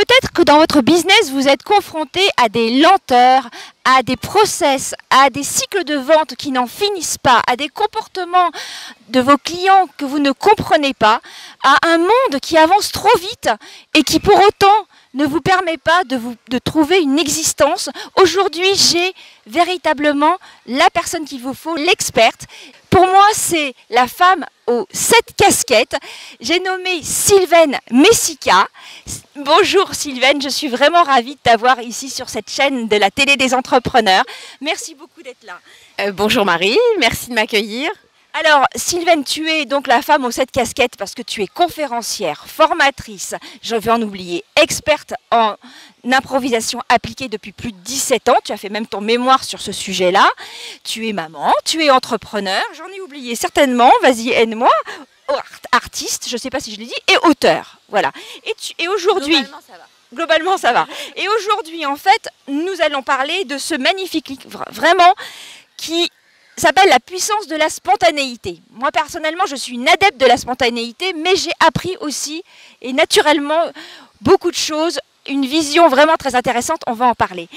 Peut-être que dans votre business, vous êtes confronté à des lenteurs, à des process, à des cycles de vente qui n'en finissent pas, à des comportements de vos clients que vous ne comprenez pas, à un monde qui avance trop vite et qui pour autant ne vous permet pas de, de trouver une existence. Aujourd'hui, j'ai véritablement la personne qu'il vous faut, l'experte. Pour moi, c'est la femme aux sept casquettes. J'ai nommé Sylvaine Messica. Bonjour Sylvaine, je suis vraiment ravie de t'avoir ici sur cette chaîne de la télé des entrepreneurs. Merci beaucoup d'être là. Euh, bonjour Marie, merci de m'accueillir. Alors, Sylvaine, tu es donc la femme aux sept casquettes parce que tu es conférencière, formatrice, je vais en oublier, experte en improvisation appliquée depuis plus de 17 ans. Tu as fait même ton mémoire sur ce sujet-là. Tu es maman, tu es entrepreneur, j'en ai oublié certainement, vas-y, aide-moi. Artiste, je ne sais pas si je l'ai dit, et auteur. Voilà. Et, et aujourd'hui. Globalement, ça va. Globalement, ça va. Et aujourd'hui, en fait, nous allons parler de ce magnifique livre, vraiment, qui s'appelle la puissance de la spontanéité. Moi personnellement, je suis une adepte de la spontanéité, mais j'ai appris aussi et naturellement beaucoup de choses, une vision vraiment très intéressante, on va en parler.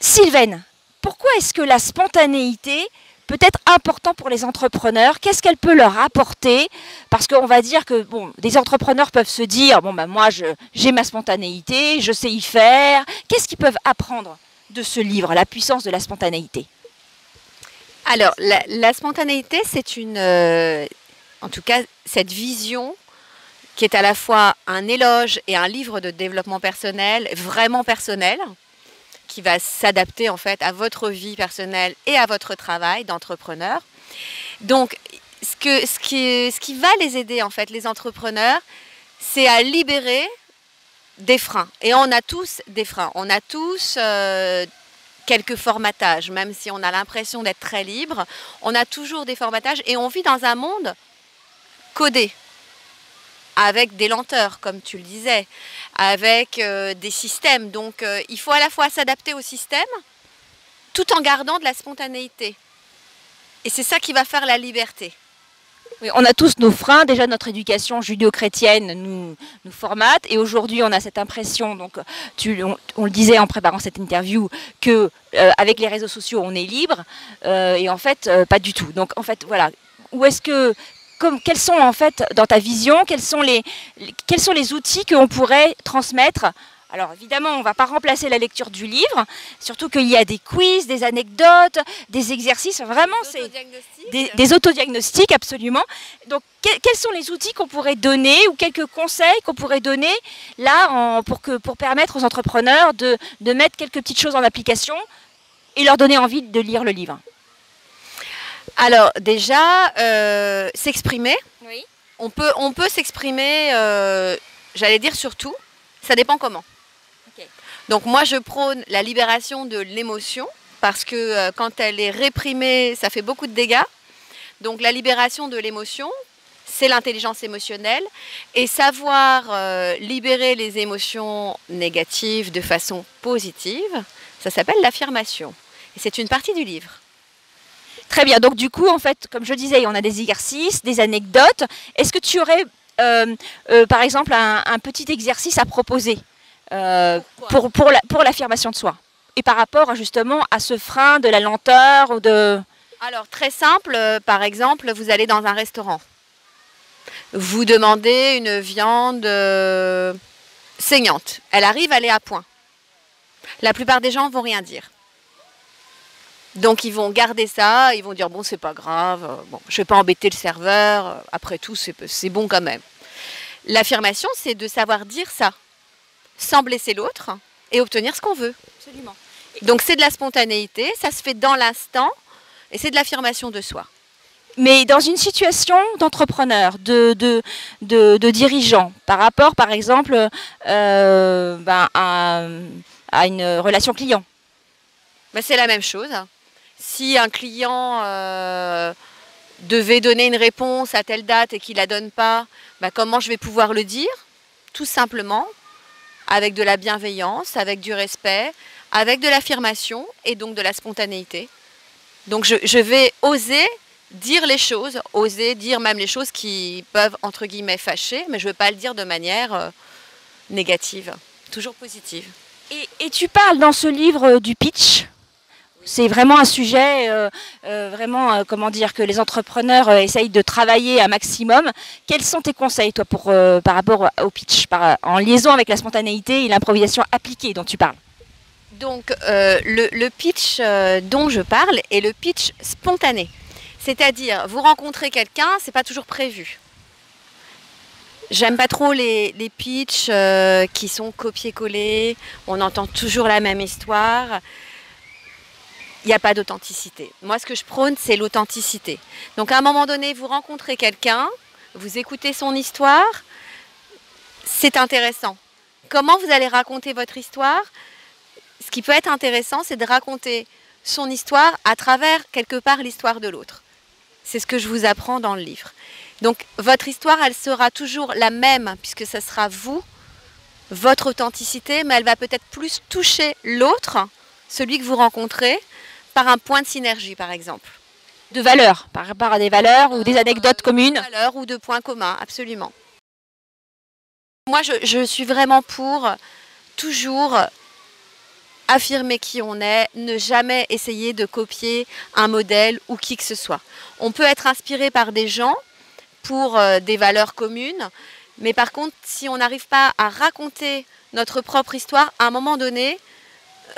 Sylvaine, pourquoi est-ce que la spontanéité peut être important pour les entrepreneurs? Qu'est-ce qu'elle peut leur apporter? Parce qu'on va dire que bon, des entrepreneurs peuvent se dire bon ben moi j'ai ma spontanéité, je sais y faire. Qu'est-ce qu'ils peuvent apprendre de ce livre, La puissance de la spontanéité? Alors, la, spontanéité, c'est une, euh, en tout cas, cette vision qui est à la fois un éloge et un livre de développement personnel, vraiment personnel, qui va s'adapter en fait à votre vie personnelle et à votre travail d'entrepreneur. Donc, ce, que, ce, qui, ce qui va les aider en fait, les entrepreneurs, c'est à libérer des freins. Et on a tous des freins. On a tous euh, quelques formatages, même si on a l'impression d'être très libre, on a toujours des formatages et on vit dans un monde codé, avec des lenteurs, comme tu le disais, avec euh, des systèmes. Donc euh, il faut à la fois s'adapter au système, tout en gardant de la spontanéité. Et c'est ça qui va faire la liberté on a tous nos freins. Déjà, notre éducation judéo-chrétienne nous, nous formate. Et aujourd'hui, on a cette impression, donc, on, le disait en préparant cette interview, que euh, avec les réseaux sociaux, on est libre. Euh, et en fait, euh, pas du tout. Donc, en fait, voilà. Où est-ce que. Comme, quels sont en fait dans ta vision, quels sont les, quels sont les outils qu'on pourrait transmettre alors évidemment, on ne va pas remplacer la lecture du livre, surtout qu'il y a des quiz, des anecdotes, des exercices, vraiment c'est des, autodiagnostics absolument. Donc quels sont les outils qu'on pourrait donner ou quelques conseils qu'on pourrait donner là pour, que, pour permettre aux entrepreneurs de, mettre quelques petites choses en application et leur donner envie de lire le livre? Alors déjà, euh, s'exprimer. Oui. On peut, on peut s'exprimer, euh, j'allais dire surtout, ça dépend comment. Donc moi, je prône la libération de l'émotion parce que euh, quand elle est réprimée, ça fait beaucoup de dégâts. Donc la libération de l'émotion, c'est l'intelligence émotionnelle et savoir euh, libérer les émotions négatives de façon positive, ça s'appelle l'affirmation. Et c'est une partie du livre. Très bien, donc du coup, en fait, comme je disais, on a des exercices, des anecdotes. Est-ce que tu aurais, euh, par exemple, un, petit exercice à proposer? Euh, pour, pour l'affirmation de soi Et par rapport justement à ce frein de la lenteur ou de... Alors très simple, euh, par exemple, vous allez dans un restaurant. Vous demandez une viande euh, saignante. Elle arrive, elle est à point. La plupart des gens vont rien dire. Donc ils vont garder ça, ils vont dire bon c'est pas grave, bon je vais pas embêter le serveur, après tout c'est bon quand même. L'affirmation c'est de savoir dire ça sans blesser l'autre et obtenir ce qu'on veut. Absolument. Donc c'est de la spontanéité, ça se fait dans l'instant et c'est de l'affirmation de soi. Mais dans une situation d'entrepreneur, de, de, de, dirigeant, par rapport par exemple euh, ben, à, une relation client ben, C'est la même chose. Si un client euh, devait donner une réponse à telle date et qu'il ne la donne pas, ben, comment je vais pouvoir le dire? Tout simplement avec de la bienveillance, avec du respect, avec de l'affirmation et donc de la spontanéité. Donc je, vais oser dire les choses, oser dire même les choses qui peuvent entre guillemets fâcher, mais je ne veux pas le dire de manière euh, négative. toujours positive. Et, et tu parles dans ce livre du pitch? C'est vraiment un sujet, euh, euh, vraiment, euh, comment dire, que les entrepreneurs essayent de travailler un maximum. Quels sont tes conseils, toi, pour, par rapport au pitch, en liaison avec la spontanéité et l'improvisation appliquée dont tu parles? Donc, le, pitch dont je parle est le pitch spontané. C'est-à-dire, vous rencontrez quelqu'un, c'est pas toujours prévu. J'aime pas trop les, les pitchs qui sont copiés-collés, on entend toujours la même histoire. Il n'y a pas d'authenticité. Moi, ce que je prône, c'est l'authenticité. Donc, à un moment donné, vous rencontrez quelqu'un, vous écoutez son histoire, c'est intéressant. Comment vous allez raconter votre histoire? Ce qui peut être intéressant, c'est de raconter son histoire à travers quelque part l'histoire de l'autre. C'est ce que je vous apprends dans le livre. Donc votre histoire, elle sera toujours la même, puisque ce sera vous, votre authenticité, mais elle va peut-être plus toucher l'autre, celui que vous rencontrez, par un point de synergie, par exemple. De valeurs, par rapport à des valeurs ou des anecdotes communes De valeurs ou de points communs, absolument. Moi, je, je suis vraiment pour toujours affirmer qui on est, ne jamais essayer de copier un modèle ou qui que ce soit. On peut être inspiré par des gens pour euh, des valeurs communes, mais par contre, si on n'arrive pas à raconter notre propre histoire, à un moment donné,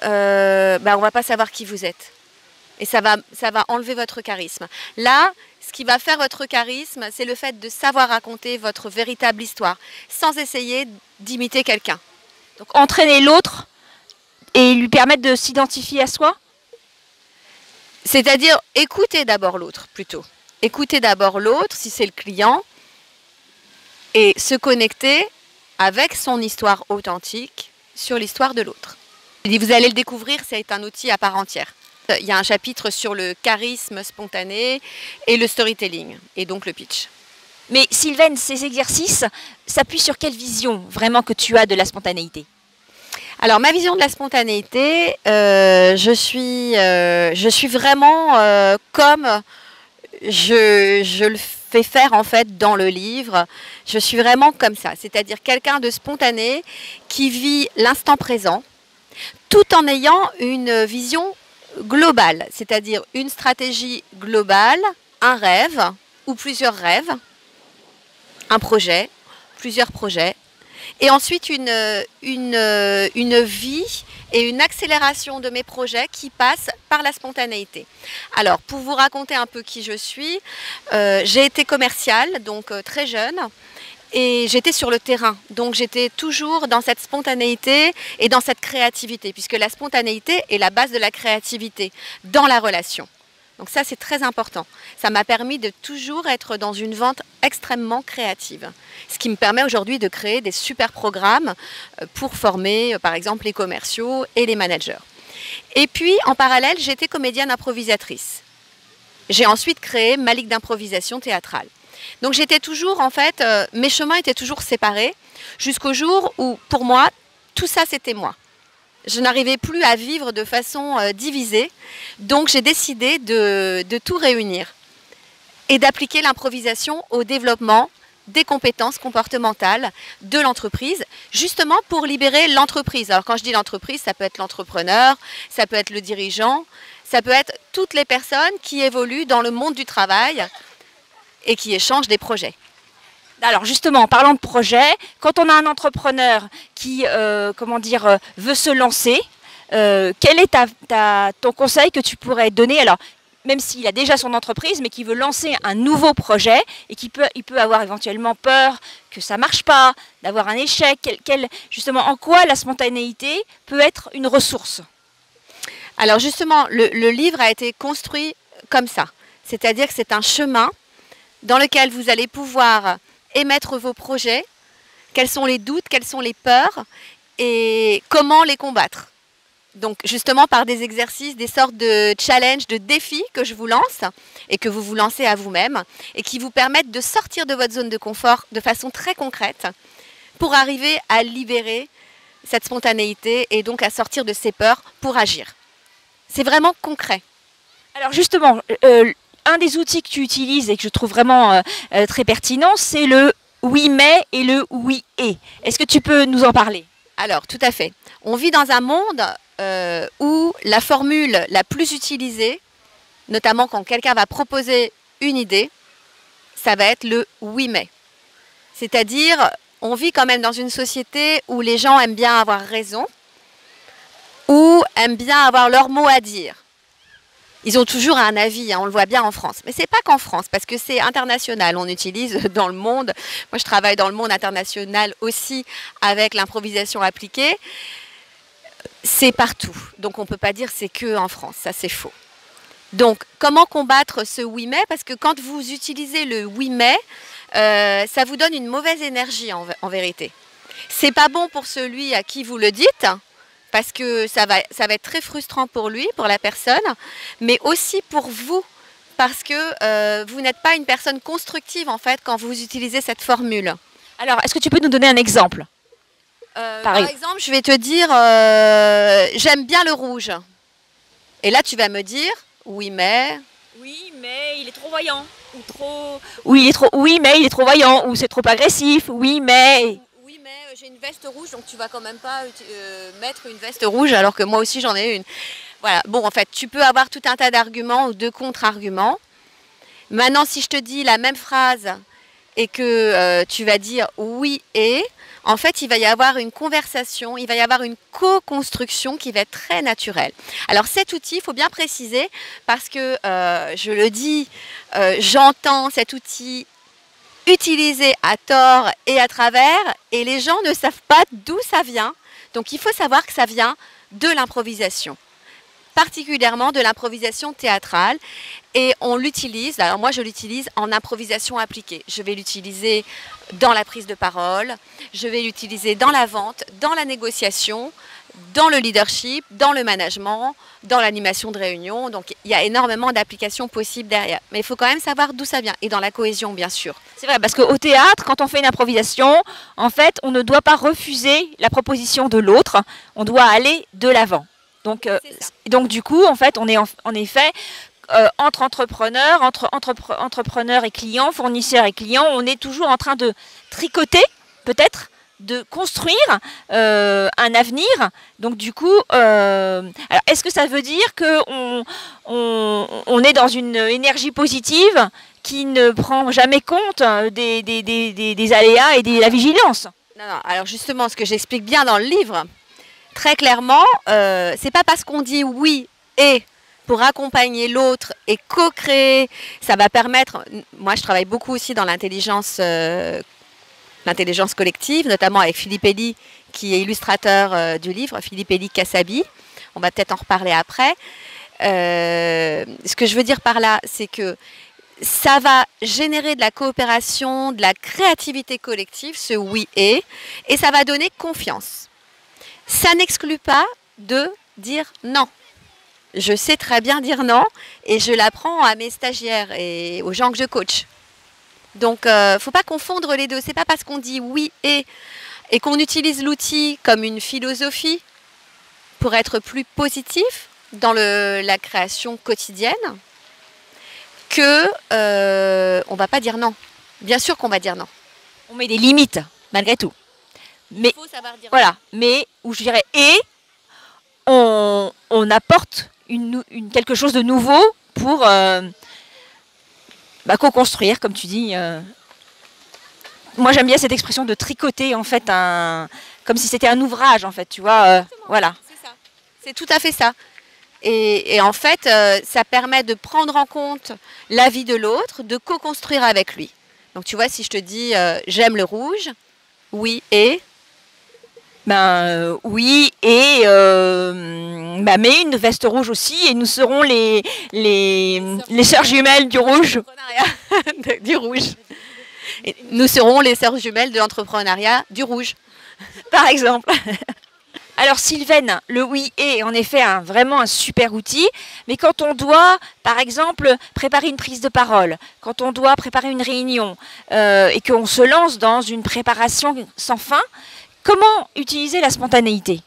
euh, ben, on ne va pas savoir qui vous êtes. Et ça va, ça va enlever votre charisme. Là, ce qui va faire votre charisme, c'est le fait de savoir raconter votre véritable histoire, sans essayer d'imiter quelqu'un. Donc entraîner l'autre et lui permettre de s'identifier à soi? C'est-à-dire écouter d'abord l'autre plutôt. Écouter d'abord l'autre, si c'est le client, et se connecter avec son histoire authentique sur l'histoire de l'autre. Vous allez le découvrir, c'est un outil à part entière. Il y a un chapitre sur le charisme spontané et le storytelling, et donc le pitch. Mais Sylvaine, ces exercices s'appuient sur quelle vision vraiment que tu as de la spontanéité? Alors ma vision de la spontanéité, euh, je, suis, euh, je suis vraiment euh, comme je, je le fais faire en fait dans le livre. Je suis vraiment comme ça, c'est-à-dire quelqu'un de spontané qui vit l'instant présent tout en ayant une vision globale, c'est-à-dire une stratégie globale, un rêve ou plusieurs rêves, un projet, plusieurs projets, et ensuite une, vie et une accélération de mes projets qui passent par la spontanéité. Alors, pour vous raconter un peu qui je suis, euh, j'ai été commerciale, donc euh, très jeune, et j'étais sur le terrain. Donc, j'étais toujours dans cette spontanéité et dans cette créativité, puisque la spontanéité est la base de la créativité dans la relation. Donc ça, c'est très important. Ça m'a permis de toujours être dans une vente extrêmement créative. Ce qui me permet aujourd'hui de créer des super programmes euh, pour former, euh, par exemple, les commerciaux et les managers. Et puis, en parallèle, j'étais comédienne improvisatrice. J'ai ensuite créé ma ligue d'improvisation théâtrale. Donc j'étais toujours, en fait, euh, mes chemins étaient toujours séparés jusqu'au jour où, pour moi, tout ça, c'était moi. Je n'arrivais plus à vivre de façon euh, divisée, donc j'ai décidé de, de tout réunir et d'appliquer l'improvisation au développement des compétences comportementales de l'entreprise, justement pour libérer l'entreprise. Alors quand je dis l'entreprise, ça peut être l'entrepreneur, ça peut être le dirigeant, ça peut être toutes les personnes qui évoluent dans le monde du travail et qui échangent des projets. Alors justement, en parlant de projet, quand on a un entrepreneur qui, euh, comment dire, euh, veut se lancer, euh, quel est ton conseil que tu pourrais donner? Alors, même s'il a déjà son entreprise, mais qui veut lancer un nouveau projet et qui peut, avoir éventuellement peur que ça marche pas, d'avoir un échec. Quel, justement, en quoi la spontanéité peut être une ressource? Alors justement, le livre a été construit comme ça. C'est-à-dire que c'est un chemin dans lequel vous allez pouvoir émettre vos projets, quels sont les doutes, quelles sont les peurs et comment les combattre. Donc justement par des exercices, des sortes de challenges, de défis que je vous lance et que vous vous lancez à vous-même et qui vous permettent de sortir de votre zone de confort de façon très concrète pour arriver à libérer cette spontanéité et donc à sortir de ces peurs pour agir. C'est vraiment concret. Alors justement, euh, un des outils que tu utilises et que je trouve vraiment euh, euh, très pertinent, c'est le oui mais et le oui et. Est-ce que tu peux nous en parler? Alors, tout à fait. On vit dans un monde euh, où la formule la plus utilisée, notamment quand quelqu'un va proposer une idée, ça va être le oui mais. C'est-à-dire, on vit quand même dans une société où les gens aiment bien avoir raison, ou aiment bien avoir leur mot à dire. Ils ont toujours un avis, hein, on le voit bien en France. Mais c'est pas qu'en France, parce que c'est international. On utilise dans le monde. Moi, je travaille dans le monde international aussi avec l'improvisation appliquée. C'est partout. Donc, on ne peut pas dire c'est que en France. Ça, c'est faux. Donc, comment combattre ce oui mais? Parce que quand vous utilisez le oui mais, euh, ça vous donne une mauvaise énergie en, en vérité. C'est pas bon pour celui à qui vous le dites, parce que ça va, ça va être très frustrant pour lui, pour la personne, mais aussi pour vous, parce que euh, vous n'êtes pas une personne constructive en fait quand vous utilisez cette formule. Alors, est-ce que tu peux nous donner un exemple? Euh, Par exemple, je vais te dire, euh, j'aime bien le rouge. Et là, tu vas me dire, oui, mais. Oui, mais il est trop voyant. Ou trop. Oui, il est trop. Oui, mais il est trop voyant. Ou c'est trop agressif. Oui, mais j'ai une veste rouge, donc tu vas quand même pas euh, mettre une veste rouge alors que moi aussi j'en ai une. Voilà, bon en fait, tu peux avoir tout un tas d'arguments ou de contre-arguments. Maintenant, si je te dis la même phrase et que euh, tu vas dire oui et, en fait, il va y avoir une conversation, il va y avoir une co-construction qui va être très naturelle. Alors cet outil, il faut bien préciser, parce que euh, je le dis, j'entends cet outil utilisé à tort et à travers, et les gens ne savent pas d'où ça vient. Donc il faut savoir que ça vient de l'improvisation, particulièrement de l'improvisation théâtrale. Et on l'utilise, alors moi je l'utilise en improvisation appliquée. Je vais l'utiliser dans la prise de parole, je vais l'utiliser dans la vente, dans la négociation, dans le leadership, dans le management, dans l'animation de réunion. Donc il y a énormément d'applications possibles derrière. Mais il faut quand même savoir d'où ça vient et dans la cohésion, bien sûr. C'est vrai, parce qu'au théâtre, quand on fait une improvisation, en fait, on ne doit pas refuser la proposition de l'autre, on doit aller de l'avant. Donc, euh, donc du coup, en fait, on est en, effet euh, entre entrepreneurs, entre entrepreneurs et clients, fournisseurs et clients, on est toujours en train de tricoter, peut-être, de construire euh, un avenir. Donc du coup, euh, est-ce que ça veut dire qu'on on, est dans une énergie positive qui ne prend jamais compte des, des, aléas et de la vigilance? Non, non. Alors justement, ce que j'explique bien dans le livre, très clairement, euh, c'est pas parce qu'on dit oui et pour accompagner l'autre et co-créer, ça va permettre. Moi, je travaille beaucoup aussi dans l'intelligence euh, l'intelligence collective, notamment avec Philippe Elie, qui est illustrateur euh, du livre, Philippe Elie Kassabi. On va peut-être en reparler après. Euh, ce que je veux dire par là, c'est que ça va générer de la coopération, de la créativité collective, ce oui et, et ça va donner confiance. Ça n'exclut pas de dire non. Je sais très bien dire non et je l'apprends à mes stagiaires et aux gens que je coach. Donc, ne euh, faut pas confondre les deux. C'est pas parce qu'on dit oui et et qu'on utilise l'outil comme une philosophie pour être plus positif dans la création quotidienne que euh, on va pas dire non. Bien sûr qu'on va dire non. On met des limites malgré tout. Mais faut savoir dire voilà. Mais où je dirais et on, apporte une, quelque chose de nouveau pour euh, bah, co-construire, comme tu dis. Euh. Moi, j'aime bien cette expression de tricoter, en fait, un... comme si c'était un ouvrage, en fait, tu vois. Euh, voilà. C'est tout à fait ça. Et, en fait, euh, ça permet de prendre en compte la vie de l'autre, de co-construire avec lui. Donc, tu vois, si je te dis j'aime le rouge, oui, et ben oui, et euh, bah, mais une veste rouge aussi, et nous serons les, les, les sœurs jumelles du rouge. du rouge. Et nous serons les sœurs jumelles de l'entrepreneuriat du rouge. Par exemple. Alors Sylvaine, le oui est en effet un, vraiment un super outil, mais quand on doit, par exemple, préparer une prise de parole, quand on doit préparer une réunion euh, et qu'on se lance dans une préparation sans fin, Comment utiliser la spontanéité?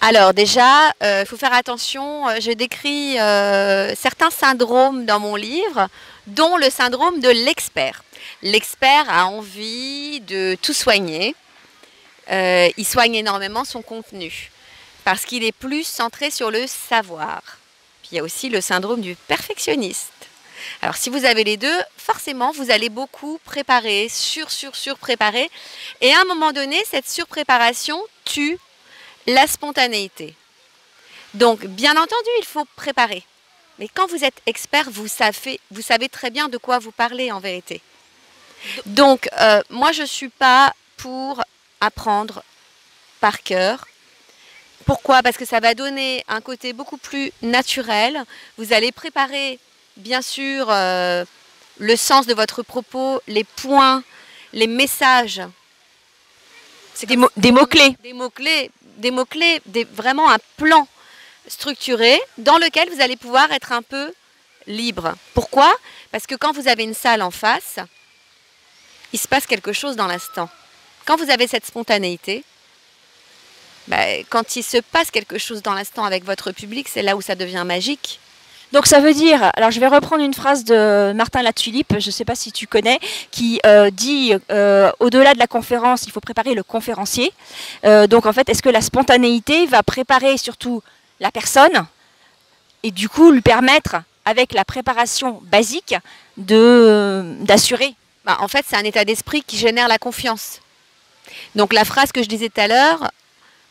Alors déjà, il euh, faut faire attention, euh, je décris euh, certains syndromes dans mon livre, dont le syndrome de l'expert. L'expert a envie de tout soigner, il soigne énormément son contenu parce qu'il est plus centré sur le savoir. Il y a aussi le syndrome du perfectionniste. Alors si vous avez les deux, forcément vous allez beaucoup préparer, sur sur sur préparer et à un moment donné cette surpréparation tue la spontanéité. Donc bien entendu, il faut préparer. Mais quand vous êtes expert, vous savez, très bien de quoi vous parlez en vérité. Donc euh, moi je ne suis pas pour apprendre par cœur. Pourquoi? Parce que ça va donner un côté beaucoup plus naturel. Vous allez préparer, bien sûr, euh, le sens de votre propos, les points, les messages. C'est des, mots, des mots-clés. Des mots-clés, des mots-clés, vraiment un plan structuré dans lequel vous allez pouvoir être un peu libre. Pourquoi? Parce que quand vous avez une salle en face, il se passe quelque chose dans l'instant. Quand vous avez cette spontanéité, bah, quand il se passe quelque chose dans l'instant avec votre public, c'est là où ça devient magique. Donc ça veut dire, alors je vais reprendre une phrase de Martin Latulippe, je ne sais pas si tu connais, qui euh, dit euh, au-delà de la conférence, il faut préparer le conférencier. Euh, donc en fait, est-ce que la spontanéité va préparer surtout la personne et du coup lui permettre, avec la préparation basique, d'assurer? Bah, En fait, c'est un état d'esprit qui génère la confiance. Donc la phrase que je disais tout à l'heure,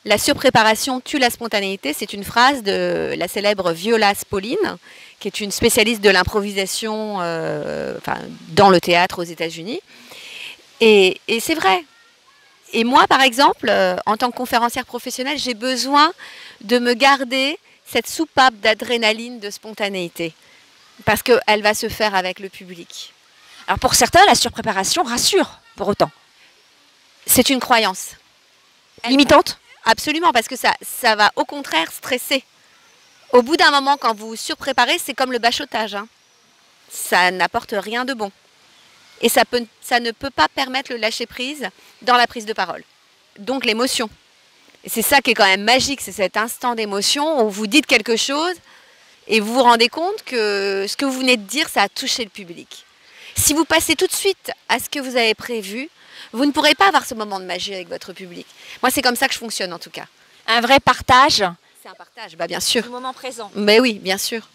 la surpréparation tue la spontanéité, c'est une phrase de la célèbre Viola Spolin, qui est une spécialiste de l'improvisation euh, dans le théâtre aux États-Unis. Et, c'est vrai. Et moi, par exemple, euh, en tant que conférencière professionnelle, j'ai besoin de me garder cette soupape d'adrénaline, de spontanéité, parce qu'elle va se faire avec le public. Alors pour certains, la surpréparation rassure, pour autant. C'est une croyance. Limitante? Absolument, parce que ça, va au contraire stresser. Au bout d'un moment, quand vous surpréparez, c'est comme le bachotage. Hein. Ça n'apporte rien de bon. Et ça, peut, ça ne peut pas permettre le lâcher-prise dans la prise de parole. Donc l'émotion. C'est ça qui est quand même magique, c'est cet instant d'émotion où vous dites quelque chose et vous vous rendez compte que ce que vous venez de dire, ça a touché le public. Si vous passez tout de suite à ce que vous avez prévu, vous ne pourrez pas avoir ce moment de magie avec votre public. Moi, c'est comme ça que je fonctionne en tout cas. Un vrai partage C'est un partage, bah, bien sûr. Du moment présent. Mais oui, bien sûr.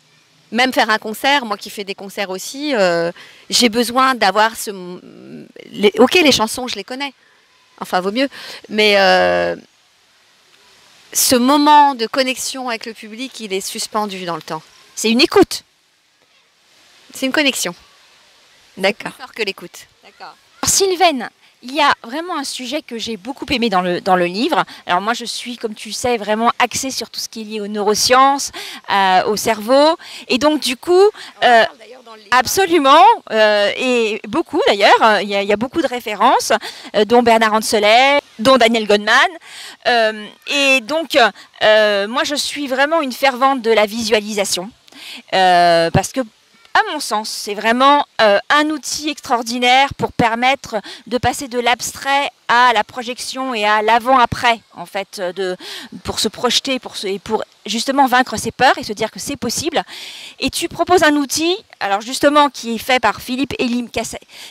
Même faire un concert, moi qui fais des concerts aussi, euh, j'ai besoin d'avoir ce. Ok, les chansons, je les connais. Enfin, vaut mieux. Mais euh, ce moment de connexion avec le public, il est suspendu dans le temps. C'est une écoute. C'est une connexion. D'accord. Plus que l'écoute. D'accord. Sylvaine, il y a vraiment un sujet que j'ai beaucoup aimé dans le, dans le livre. Alors moi, je suis, comme tu sais, vraiment axée sur tout ce qui est lié aux neurosciences, euh, au cerveau. Et donc, du coup... Euh, absolument, euh, et beaucoup d'ailleurs, il, y, a beaucoup de références, dont Bernard Ancelet, dont Daniel Goldman. et donc, moi, je suis vraiment une fervente de la visualisation. parce que à mon sens, c'est vraiment euh, un outil extraordinaire pour permettre de passer de l'abstrait à la projection et à l'avant-après, en fait, pour se projeter et pour justement vaincre ses peurs et se dire que c'est possible. Et tu proposes un outil, alors justement, qui est fait par Philippe Elim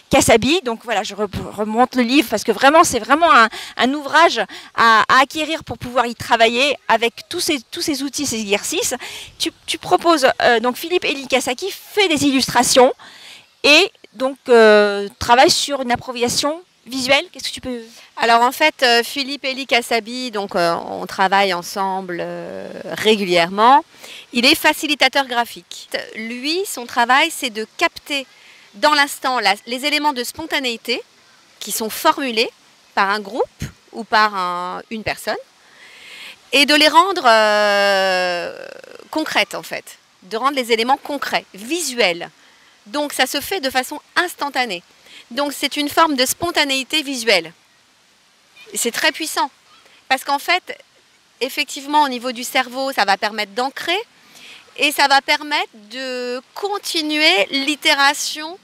Kassabi. Donc voilà, je remonte le livre parce que vraiment, c'est vraiment un, ouvrage à, acquérir pour pouvoir y travailler avec tous ces, tous ces outils, ces exercices. Tu, proposes, euh, donc Philippe Elim Kassaki fait des illustrations et donc euh, travaille sur une improvisation visuelle. Qu'est-ce que tu peux alors en fait, euh, Philippe Eli Kassabi, donc euh, on travaille ensemble euh, régulièrement. Il est facilitateur graphique. Lui, son travail, c'est de capter dans l'instant les éléments de spontanéité qui sont formulés par un groupe ou par une personne et de les rendre concrètes en fait, de rendre les éléments concrets, visuels. Donc ça se fait de façon instantanée. Donc c'est une forme de spontanéité visuelle. C'est très puissant. Parce qu'en fait, effectivement, au niveau du cerveau, ça va permettre d'ancrer et ça va permettre de continuer l'itération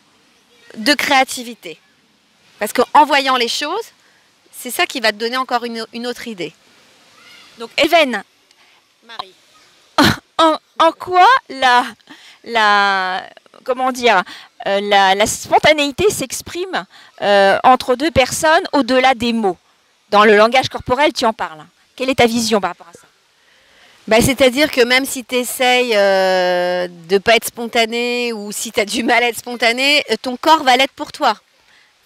de créativité. Parce qu'en voyant les choses, c'est ça qui va te donner encore une, autre idée. Donc, Even, Marie. En, quoi la, la, comment dire, euh, la, spontanéité s'exprime euh, entre deux personnes au-delà des mots dans le langage corporel, tu en parles. Quelle est ta vision par rapport à ça? Bah, C'est-à-dire que même si tu essayes euh, de ne pas être spontané ou si tu as du mal à être spontané, ton corps va l'être pour toi.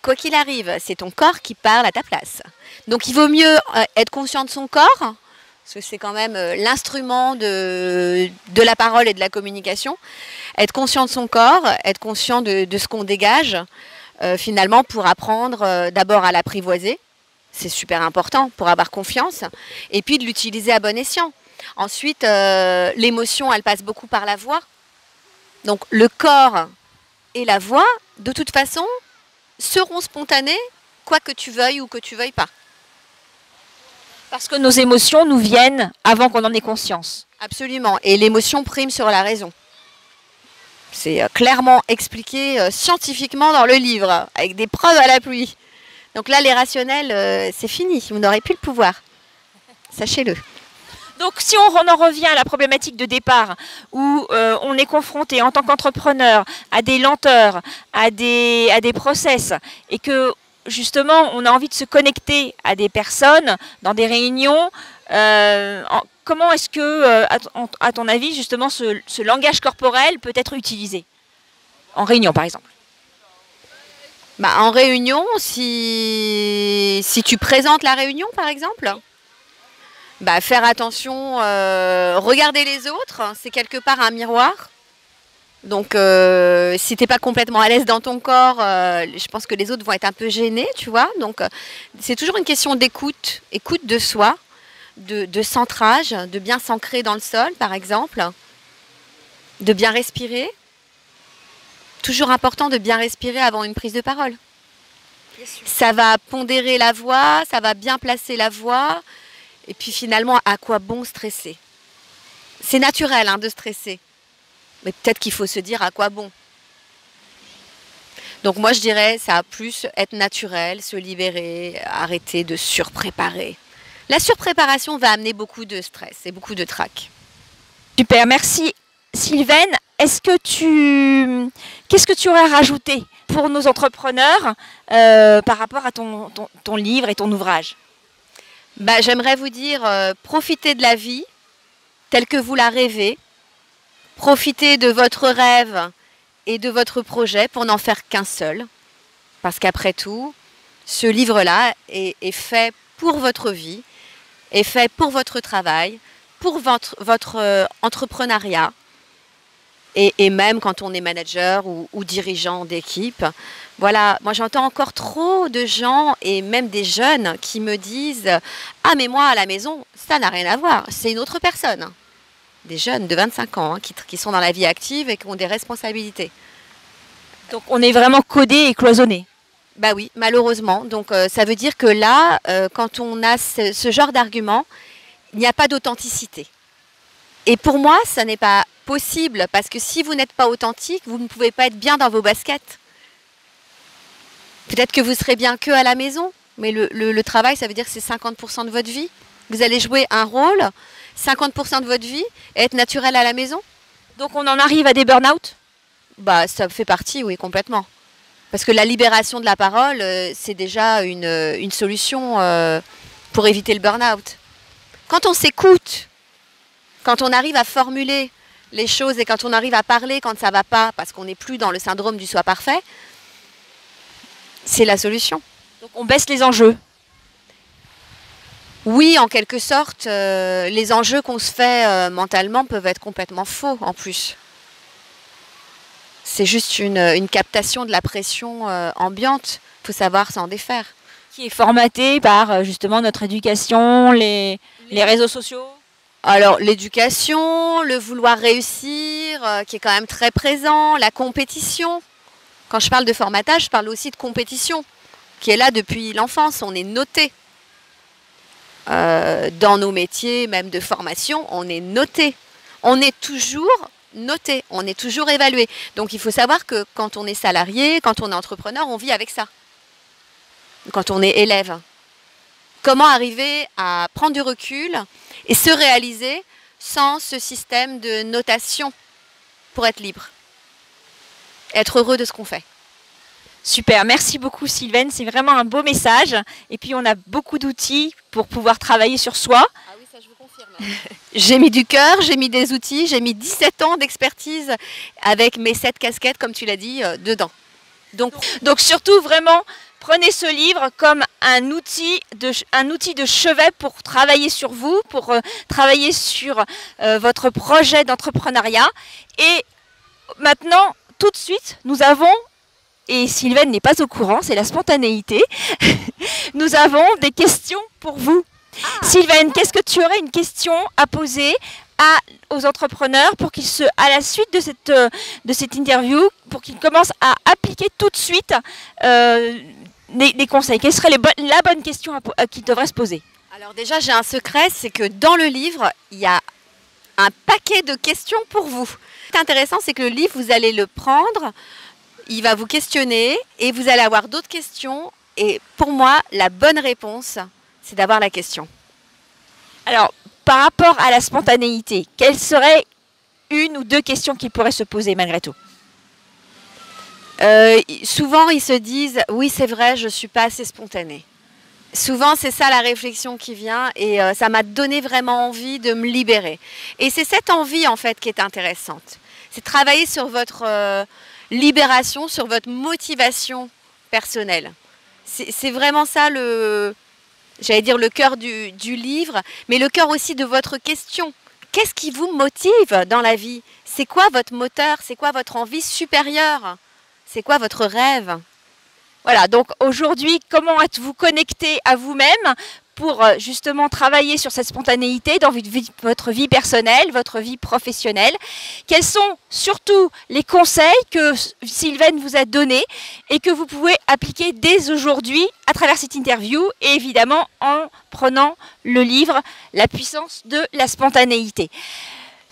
Quoi qu'il arrive, c'est ton corps qui parle à ta place. Donc il vaut mieux être conscient de son corps, parce que c'est quand même l'instrument de, la parole et de la communication. Être conscient de son corps, être conscient de, ce qu'on dégage, finalement, pour apprendre d'abord à l'apprivoiser. C'est super important pour avoir confiance. Et puis de l'utiliser à bon escient. Ensuite, euh, l'émotion, elle passe beaucoup par la voix. Donc le corps et la voix, de toute façon, seront spontanés, quoi que tu veuilles ou que tu veuilles pas. Parce que nos émotions nous viennent avant qu'on en ait conscience. Absolument. Et l'émotion prime sur la raison. C'est euh, clairement expliqué euh, scientifiquement dans le livre, avec des preuves à la pluie. Donc là, les rationnels, c'est fini. Vous n'aurez plus le pouvoir. Sachez-le. Donc si on en revient à la problématique de départ, où euh, on est confronté en tant qu'entrepreneur à des lenteurs, à des, à des process, et que justement on a envie de se connecter à des personnes dans des réunions, euh, comment est-ce que, euh, à, ton avis, justement, ce, langage corporel peut être utilisé En réunion, par exemple? Bah, En réunion, si, tu présentes la réunion, par exemple? Bah, faire attention, euh, regarder les autres, c'est quelque part un miroir. Donc, euh, si tu n'es pas complètement à l'aise dans ton corps, euh, je pense que les autres vont être un peu gênés, tu vois. Donc, c'est toujours une question d'écoute, écoute de soi, de, de centrage, de bien s'ancrer dans le sol, par exemple, de bien respirer. Toujours important de bien respirer avant une prise de parole. Ça va pondérer la voix, ça va bien placer la voix, et puis finalement, à quoi bon stresser? C'est naturel hein, de stresser. Mais peut-être qu'il faut se dire à quoi bon. Donc moi je dirais ça a plus être naturel, se libérer, arrêter de surpréparer. La surpréparation va amener beaucoup de stress et beaucoup de trac. Super, merci Sylvaine. Est-ce que tu qu'est-ce que tu aurais rajouté pour nos entrepreneurs euh, par rapport à ton, ton livre et ton ouvrage? Bah, J'aimerais vous dire, euh, profitez de la vie telle que vous la rêvez. Profitez de votre rêve et de votre projet pour n'en faire qu'un seul. Parce qu'après tout, ce livre-là est, fait pour votre vie, est fait pour votre travail, pour votre, euh, entrepreneuriat. Et, même quand on est manager ou dirigeant d'équipe, voilà, moi j'entends encore trop de gens et même des jeunes qui me disent Ah, mais moi à la maison, ça n'a rien à voir, c'est une autre personne. Des jeunes de 25 ans hein, qui, sont dans la vie active et qui ont des responsabilités. Donc on est vraiment codé et cloisonné. Bah oui, malheureusement. Donc euh, ça veut dire que là, euh, quand on a ce, ce genre d'argument, il n'y a pas d'authenticité. Et pour moi, ça n'est pas possible parce que si vous n'êtes pas authentique, vous ne pouvez pas être bien dans vos baskets. Peut-être que vous serez bien que à la maison, mais le, travail, ça veut dire que c'est 50% de votre vie. Vous allez jouer un rôle, 50% de votre vie, et être naturel à la maison? Donc on en arrive à des burn-out? Bah ça fait partie, oui, complètement. Parce que la libération de la parole, euh, c'est déjà une, une solution euh, pour éviter le burn-out. Quand on s'écoute, quand on arrive à formuler les choses et quand on arrive à parler quand ça va pas, parce qu'on n'est plus dans le syndrome du soi parfait, c'est la solution. Donc on baisse les enjeux. Oui, en quelque sorte, euh, les enjeux qu'on se fait euh, mentalement peuvent être complètement faux en plus. C'est juste une, captation de la pression euh, ambiante. Il faut savoir s'en défaire. Qui est formatée par justement notre éducation, les, les réseaux sociaux alors l'éducation, le vouloir réussir, qui est quand même très présent, la compétition. Quand je parle de formatage, je parle aussi de compétition, qui est là depuis l'enfance. On est noté. Euh, dans nos métiers, même de formation, on est noté. On est toujours noté, on est toujours évalué. Donc il faut savoir que quand on est salarié, quand on est entrepreneur, on vit avec ça. Quand on est élève. Comment arriver à prendre du recul et se réaliser sans ce système de notation pour être libre? Être heureux de ce qu'on fait. Super, merci beaucoup Sylvaine, c'est vraiment un beau message. Et puis on a beaucoup d'outils pour pouvoir travailler sur soi. Ah oui, ça je vous confirme. j'ai mis du cœur, j'ai mis des outils, j'ai mis 17 ans d'expertise avec mes 7 casquettes, comme tu l'as dit, euh, dedans. Donc, donc surtout vraiment, prenez ce livre comme un outil de, un outil de chevet pour travailler sur vous, pour euh, travailler sur euh, votre projet d'entrepreneuriat. Et maintenant, tout de suite, nous avons et Sylvain n'est pas au courant, c'est la spontanéité. Nous avons des questions pour vous. Ah. Sylvain, qu'est-ce que tu aurais une question à poser à, aux entrepreneurs pour qu'ils se, à la suite de cette, euh, de cette interview, pour qu'ils commencent à appliquer tout de suite euh, des, conseils? Quelle serait les la bonne question à, qu'ils devraient se poser? Alors déjà, j'ai un secret, c'est que dans le livre, il y a un paquet de questions pour vous. Ce qui est intéressant, c'est que le livre, vous allez le prendre, il va vous questionner et vous allez avoir d'autres questions. Et pour moi, la bonne réponse, c'est d'avoir la question. Alors, par rapport à la spontanéité, quelles seraient une ou deux questions qui pourraient se poser malgré tout? Euh, Souvent, ils se disent oui, c'est vrai, je ne suis pas assez spontanée. Souvent, c'est ça la réflexion qui vient et euh, ça m'a donné vraiment envie de me libérer. Et c'est cette envie en fait qui est intéressante. C'est travailler sur votre, euh, libération sur votre motivation personnelle. C'est vraiment ça le, j'allais dire le cœur du, du, livre, mais le cœur aussi de votre question. Qu'est-ce qui vous motive dans la vie? C'est quoi votre moteur? C'est quoi votre envie supérieure? C'est quoi votre rêve? Voilà, donc aujourd'hui, comment êtes-vous connecté à vous-même? Pour euh, justement travailler sur cette spontanéité dans votre vie personnelle, votre vie professionnelle. Quels sont surtout les conseils que Sylvain vous a donnés et que vous pouvez appliquer dès aujourd'hui à travers cette interview et évidemment en prenant le livre La puissance de la spontanéité.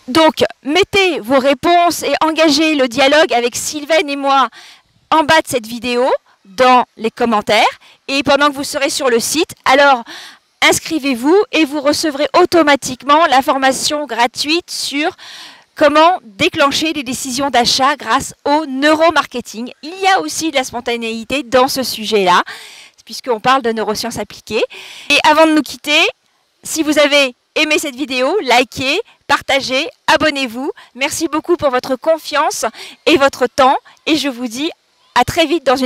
Donc, mettez vos réponses et engagez le dialogue avec Sylvain et moi en bas de cette vidéo dans les commentaires et pendant que vous serez sur le site. Alors, inscrivez-vous et vous recevrez automatiquement la formation gratuite sur comment déclencher des décisions d'achat grâce au neuromarketing. Il y a aussi de la spontanéité dans ce sujet-là, puisqu'on parle de neurosciences appliquées. Et avant de nous quitter, si vous avez aimé cette vidéo, likez, partagez, abonnez-vous. Merci beaucoup pour votre confiance et votre temps. Et je vous dis à très vite dans une